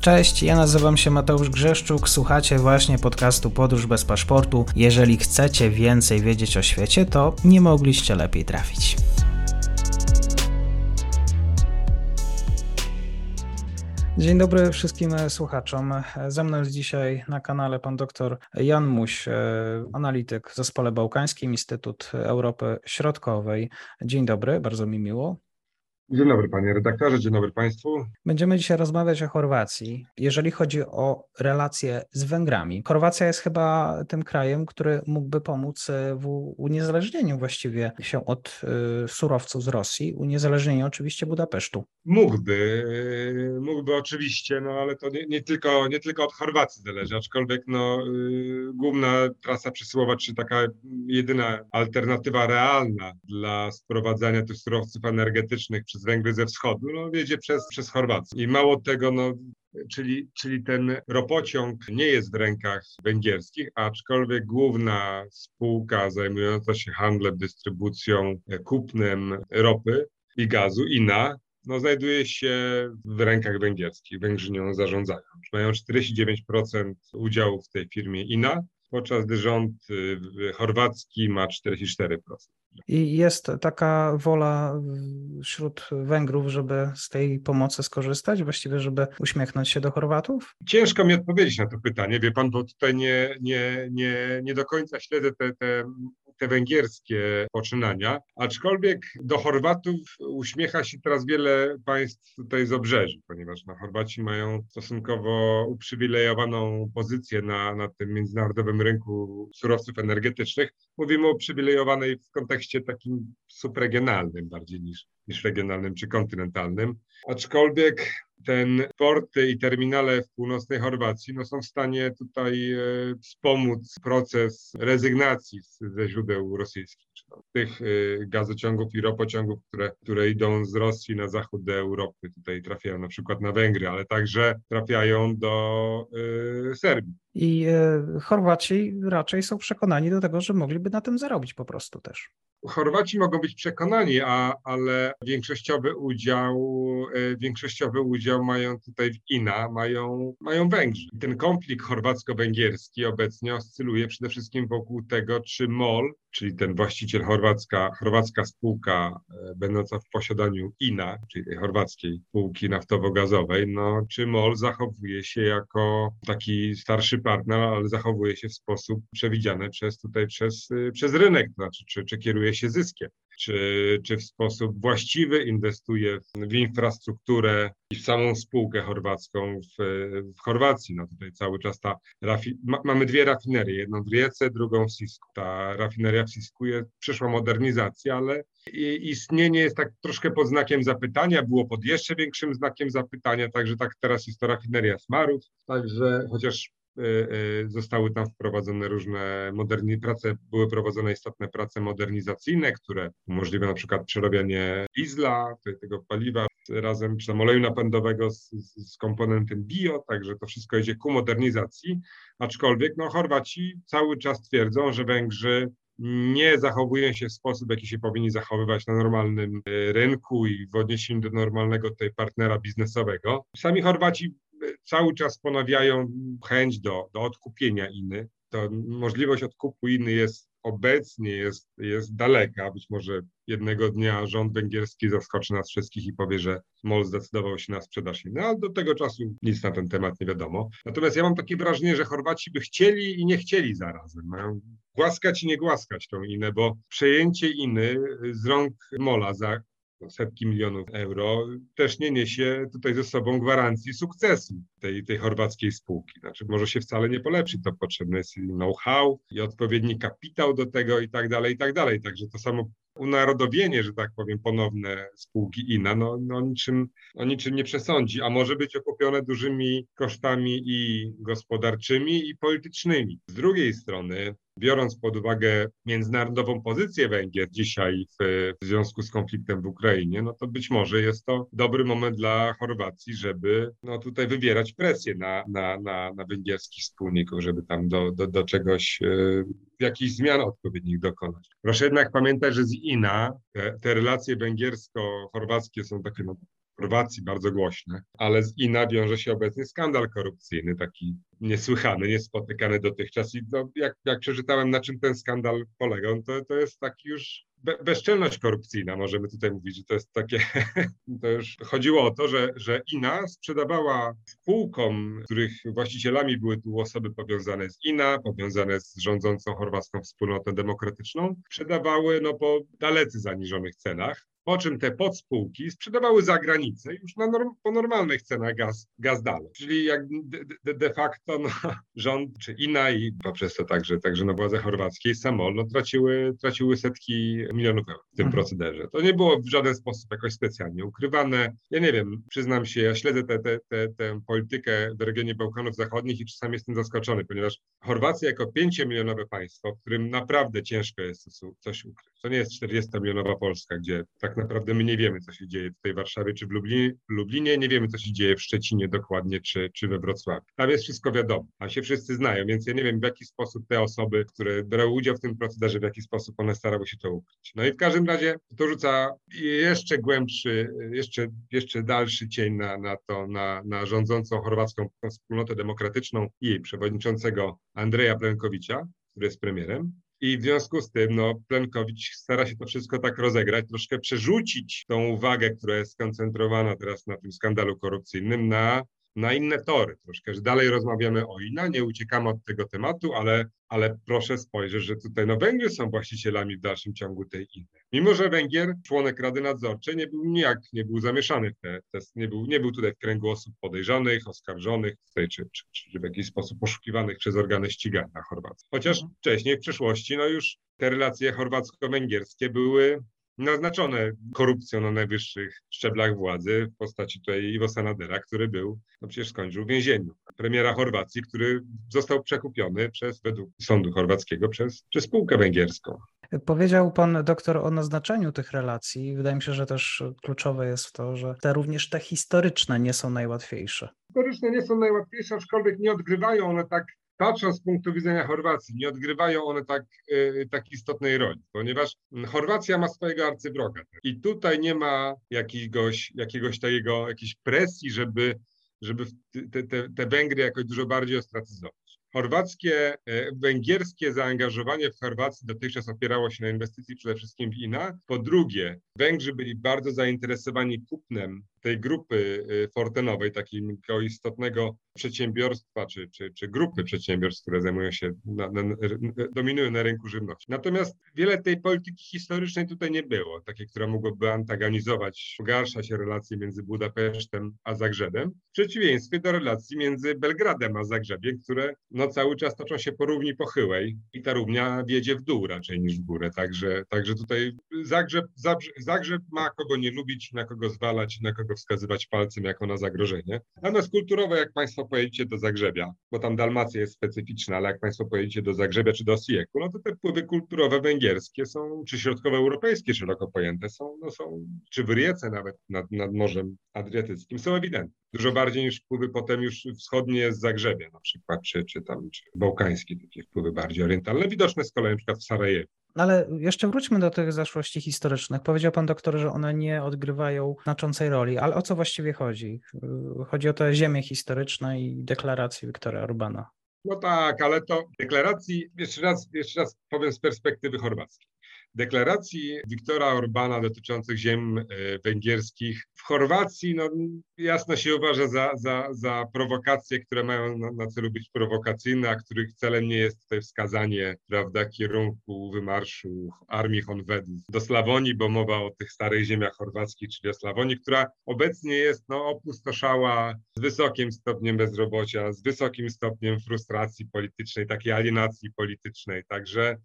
Cześć, ja nazywam się Mateusz Grzeszczuk, słuchacie właśnie podcastu Podróż bez paszportu. Jeżeli chcecie więcej wiedzieć o świecie, to nie mogliście lepiej trafić. Dzień dobry wszystkim słuchaczom. Ze mną jest dzisiaj na kanale pan dr Jan Muś, analityk w Zespole Bałkańskim, Instytut Europy Środkowej. Dzień dobry, bardzo mi miło. Dzień dobry panie redaktorze, dzień dobry państwu. Będziemy dzisiaj rozmawiać o Chorwacji. Jeżeli chodzi o relacje z Węgrami, Chorwacja jest chyba tym krajem, który mógłby pomóc w uniezależnieniu właściwie się od y, surowców z Rosji, uniezależnieniu oczywiście Budapesztu. Mógłby, mógłby oczywiście, no ale to nie, nie tylko, nie tylko od Chorwacji zależy, aczkolwiek no, główna trasa przesyłowa, czy taka jedyna alternatywa realna dla sprowadzania tych surowców energetycznych przez Węgry ze wschodu, no wiedzie przez, przez Chorwację. I mało tego, no czyli, czyli ten ropociąg nie jest w rękach węgierskich, aczkolwiek główna spółka zajmująca się handlem, dystrybucją, kupnem ropy i gazu, INA, no, znajduje się w rękach węgierskich. Węgrzy nią zarządzają. Mają 49% udziału w tej firmie INA, podczas gdy rząd y, chorwacki ma 44%. I jest taka wola wśród Węgrów, żeby z tej pomocy skorzystać, właściwie, żeby uśmiechnąć się do Chorwatów? Ciężko mi odpowiedzieć na to pytanie, wie pan, bo tutaj nie, nie, nie, nie do końca śledzę te, te te węgierskie poczynania, aczkolwiek do Chorwatów uśmiecha się teraz wiele państw tutaj z obrzeży, ponieważ na Chorwaci mają stosunkowo uprzywilejowaną pozycję na, na tym międzynarodowym rynku surowców energetycznych. Mówimy o uprzywilejowanej w kontekście takim subregionalnym bardziej niż, niż regionalnym czy kontynentalnym. Aczkolwiek ten porty i terminale w północnej Chorwacji no, są w stanie tutaj e, wspomóc proces rezygnacji ze źródeł rosyjskich, czy tych e, gazociągów i ropociągów, które, które idą z Rosji na zachód Europy. Tutaj trafiają na przykład na Węgry, ale także trafiają do e, Serbii. I e, Chorwaci raczej są przekonani do tego, że mogliby na tym zarobić po prostu też. Chorwaci mogą być przekonani, a, ale większościowy udział, e, większościowy udział mają tutaj w INA, mają, mają Węgrzy. Ten konflikt chorwacko-węgierski obecnie oscyluje przede wszystkim wokół tego, czy MOL, czyli ten właściciel chorwacka, chorwacka spółka e, będąca w posiadaniu INA, czyli chorwackiej spółki naftowo-gazowej, no, czy MOL zachowuje się jako taki starszy partner, ale zachowuje się w sposób przewidziany przez tutaj, przez, y, przez rynek, to znaczy czy, czy kieruje się zyskiem czy, czy w sposób właściwy inwestuje w, infrastrukturę i w samą spółkę chorwacką w, w Chorwacji. No tutaj cały czas ta rafi, ma, mamy dwie rafinerie, jedną w Rijece, drugą w Sisku. Ta rafineria w Sisku jest, przeszła modernizację, ale istnienie jest tak troszkę pod znakiem zapytania, było pod jeszcze większym znakiem zapytania, także tak teraz jest to rafineria Smarów, także chociaż zostały tam wprowadzone różne moderni prace, były prowadzone istotne prace modernizacyjne, które umożliwią na przykład przerabianie diesla, tego paliwa razem, czy tam oleju napędowego z, z komponentem bio, także to wszystko idzie ku modernizacji, aczkolwiek no, Chorwaci cały czas twierdzą, że Węgrzy nie zachowują się w sposób, jaki się powinni zachowywać na normalnym y, rynku i w odniesieniu do normalnego tutaj partnera biznesowego. Sami Chorwaci cały czas ponawiają chęć do, do odkupienia inny. To możliwość odkupu inny jest obecnie jest, jest daleka. Być może jednego dnia rząd węgierski zaskoczy nas wszystkich i powie, że MOL zdecydował się na sprzedaż inny, ale do tego czasu nic na ten temat nie wiadomo. Natomiast ja mam takie wrażenie, że Chorwaci by chcieli i nie chcieli zarazem. Mają głaskać i nie głaskać tą inę, bo przejęcie iny z rąk MOLA za setki milionów euro, też nie niesie tutaj ze sobą gwarancji sukcesu tej, tej chorwackiej spółki. Znaczy może się wcale nie polepszy, to potrzebny jest know-how i odpowiedni kapitał do tego i tak dalej, i tak dalej. Także to samo unarodowienie, że tak powiem, ponowne spółki INA, no, no niczym, no niczym nie przesądzi, a może być okupione dużymi kosztami i gospodarczymi, i politycznymi. Z drugiej strony biorąc pod uwagę międzynarodową pozycję Węgier dzisiaj w, w, związku z konfliktem w Ukrainie, no to być może jest to dobry moment dla Chorwacji, żeby no tutaj wywierać presję na, na, na, na węgierskich wspólników, żeby tam do, do, do czegoś, yy, jakichś zmian odpowiednich dokonać. Proszę jednak pamiętać, że z INA te, te relacje węgiersko-chorwackie są takie no, Chorwacji bardzo głośne, ale z INA wiąże się obecnie skandal korupcyjny, taki niesłychany, niespotykany dotychczas. I no, jak, jak przeczytałem, na czym ten skandal polegał, to, to jest taki już be, bezczelność korupcyjna, możemy tutaj mówić, że to jest takie, to już chodziło o to, że, że INA sprzedawała spółkom, których właścicielami były tu osoby powiązane z INA, powiązane z rządzącą chorwacką wspólnotą demokratyczną, sprzedawały no, po dalece zaniżonych cenach po czym te podspółki sprzedawały za granicę już na norm, po normalnych cenach gaz, gaz dalej. Czyli jak de, de facto no, rząd czy INA i poprzez to także, także no, władze chorwackie i Samol no, traciły, traciły setki milionów euro w tym mhm. procederze. To nie było w żaden sposób jakoś specjalnie ukrywane. Ja nie wiem, przyznam się, ja śledzę tę te, te, te, politykę w regionie Bałkanów Zachodnich i czasami jestem zaskoczony, ponieważ Chorwacja jako pięciomilionowe państwo, w którym naprawdę ciężko jest coś ukryć. To nie jest 40-milionowa Polska, gdzie tak naprawdę my nie wiemy, co się dzieje tutaj w Warszawie czy w Lublinie, Lublinie, nie wiemy, co się dzieje w Szczecinie dokładnie, czy, czy we Wrocławiu. Tam jest wszystko wiadomo, a się wszyscy znają, więc ja nie wiem, w jaki sposób te osoby, które brały udział w tym procederze, w jaki sposób one starały się to ukryć. No i w każdym razie to rzuca jeszcze głębszy, jeszcze, jeszcze dalszy cień na, na to, na, na rządzącą chorwacką wspólnotę demokratyczną i jej przewodniczącego Andrzeja Plenkowicza, który jest premierem. I w związku z tym, no, Plenkowicz stara się to wszystko tak rozegrać, troszkę przerzucić tą uwagę, która jest skoncentrowana teraz na tym skandalu korupcyjnym, na na inne tory troszkę, że dalej rozmawiamy o INA, nie uciekamy od tego tematu, ale, ale proszę spojrzeć, że tutaj no Węgry są właścicielami w dalszym ciągu tej INY. Mimo, że Węgier, członek Rady Nadzorczej, nie był nijak, nie był zamieszany w te, te nie, był, nie był tutaj w kręgu osób podejrzanych, oskarżonych tutaj, czy, czy, czy w jakiś sposób poszukiwanych przez organy ścigania Chorwacji. Chociaż mhm. wcześniej, w przeszłości, no już te relacje chorwacko-węgierskie były naznaczone korupcją na najwyższych szczeblach władzy w postaci tutaj Iwo Sanadera, który był, no przecież skończył w więzieniu. Premiera Chorwacji, który został przekupiony przez, według sądu chorwackiego, przez, przez spółkę węgierską. Powiedział pan doktor o naznaczeniu tych relacji. Wydaje mi się, że też kluczowe jest to, że te również te historyczne nie są najłatwiejsze. Historyczne nie są najłatwiejsze, aczkolwiek nie odgrywają one tak patrząc z punktu widzenia Chorwacji, nie odgrywają one tak, y, tak istotnej roli, ponieważ Chorwacja ma swojego arcywroga i tutaj nie ma jakiegoś, jakiegoś takiego, jakiejś presji, żeby, żeby te, te, te Węgry jakoś dużo bardziej ostracyzować. Chorwackie, e, węgierskie zaangażowanie w Chorwacji dotychczas opierało się na inwestycji przede wszystkim w INA. Po drugie, Węgrzy byli bardzo zainteresowani kupnem tej grupy y, Fortenowej, takiego istotnego przedsiębiorstwa, czy, czy, czy grupy przedsiębiorstw, które zajmują się, na, na, dominują na rynku żywności. Natomiast wiele tej polityki historycznej tutaj nie było, takiej, która mogłaby antagonizować, pogarszać relacje między Budapesztem a Zagrzebem, w przeciwieństwie do relacji między Belgradem a Zagrzebiem, które no, cały czas toczą się po równi pochyłej i ta równia wiedzie w dół raczej niż w górę. Także, także tutaj Zagrzeb, Zagrzeb ma kogo nie lubić, na kogo zwalać, na kogo wskazywać palcem jako na zagrożenie. Natomiast kulturowo, jak Państwo pojedziecie do Zagrzebia, bo tam Dalmacja jest specyficzna, ale jak Państwo pojedziecie do Zagrzebia czy do Osijek, no to te wpływy kulturowe węgierskie są, czy środkowoeuropejskie szeroko pojęte są, no są czy w Riece nawet nad, nad Morzem Adriatyckim są ewidentne. Dużo bardziej niż wpływy potem już wschodnie z Zagrzebia na przykład, czy, czy tam czy bałkańskie, takie wpływy bardziej orientalne, widoczne z kolei na przykład w Sarajewie. Ale jeszcze wróćmy do tych zaszłości historycznych. Powiedział pan doktor, że one nie odgrywają znaczącej roli, ale o co właściwie chodzi? Chodzi o te ziemie historyczne i deklaracje Wiktora Orbana. No tak, ale to deklaracji, jeszcze raz, jeszcze raz powiem z perspektywy chorwackiej deklaracji Wiktora Orbana dotyczących ziem e, węgierskich w Chorwacji no, jasno się uważa za, za, za prowokacje, które mają na, na, celu być prowokacyjne, a których celem nie jest tutaj wskazanie prawda, kierunku wymarszu armii Honvedów do Slawonii, bo mowa o tych starych ziemiach chorwackich, czyli o Slawonii, która obecnie jest no, opustoszała z wysokim stopniem bezrobocia, z wysokim stopniem frustracji politycznej, takiej alienacji politycznej. Także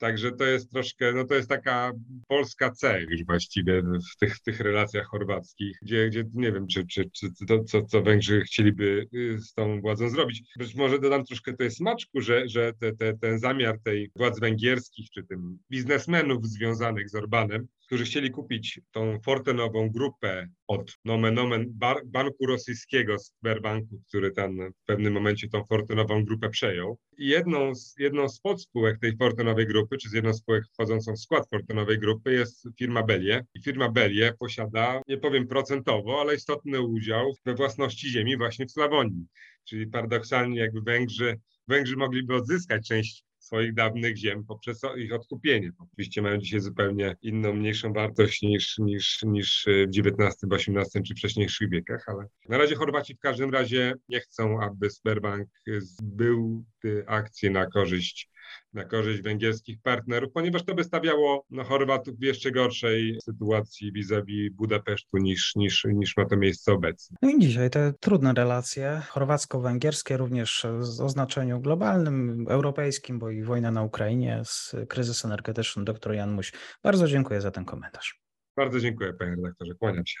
Także to jest troszkę, no to jest taka polska C już właściwie w tych, w tych relacjach chorwackich, gdzie, gdzie nie wiem, czy, czy, czy to, co, co Węgrzy chcieliby y, z tą władzą zrobić. Być może dodam troszkę tej smaczku, że, że te, te, ten zamiar tej władz węgierskich, czy tym biznesmenów związanych z Orbanem, którzy chcieli kupić tą Fortenową grupę od nomen omen bar, banku rosyjskiego, Sberbanku, który tam w pewnym momencie tą Fortenową grupę przejął. Jedną z, jedną z podspółek tej Fortenowej grupy, czy z jedną z spółek wchodzącą w skład Fortenowej grupy jest firma Belie. I firma Belie posiada, nie powiem procentowo, ale istotny udział we własności ziemi właśnie w Slawonii. Czyli paradoksalnie jakby Węgrzy, Węgrzy mogliby odzyskać część swoich dawnych ziem poprzez ich odkupienie. Oczywiście mają dzisiaj zupełnie inną, mniejszą wartość niż, niż, niż w XIX, XVIII czy wcześniejszych wiekach, ale na razie Chorwaci w każdym razie nie chcą, aby Sberbank zbył akcje na korzyść na korzyść węgierskich partnerów, ponieważ to by stawiało no, Chorwatów w jeszcze gorszej sytuacji vis-a-vis Budapesztu niż, niż, niż ma to miejsce obecnie. No i dzisiaj te trudne relacje chorwacko-węgierskie, również z oznaczeniu globalnym, europejskim, bo i wojna na Ukrainie z kryzys energetyczny. Doktor Jan Muś, bardzo dziękuję za ten komentarz. Bardzo dziękuję, panie redaktorze. Kłaniam się.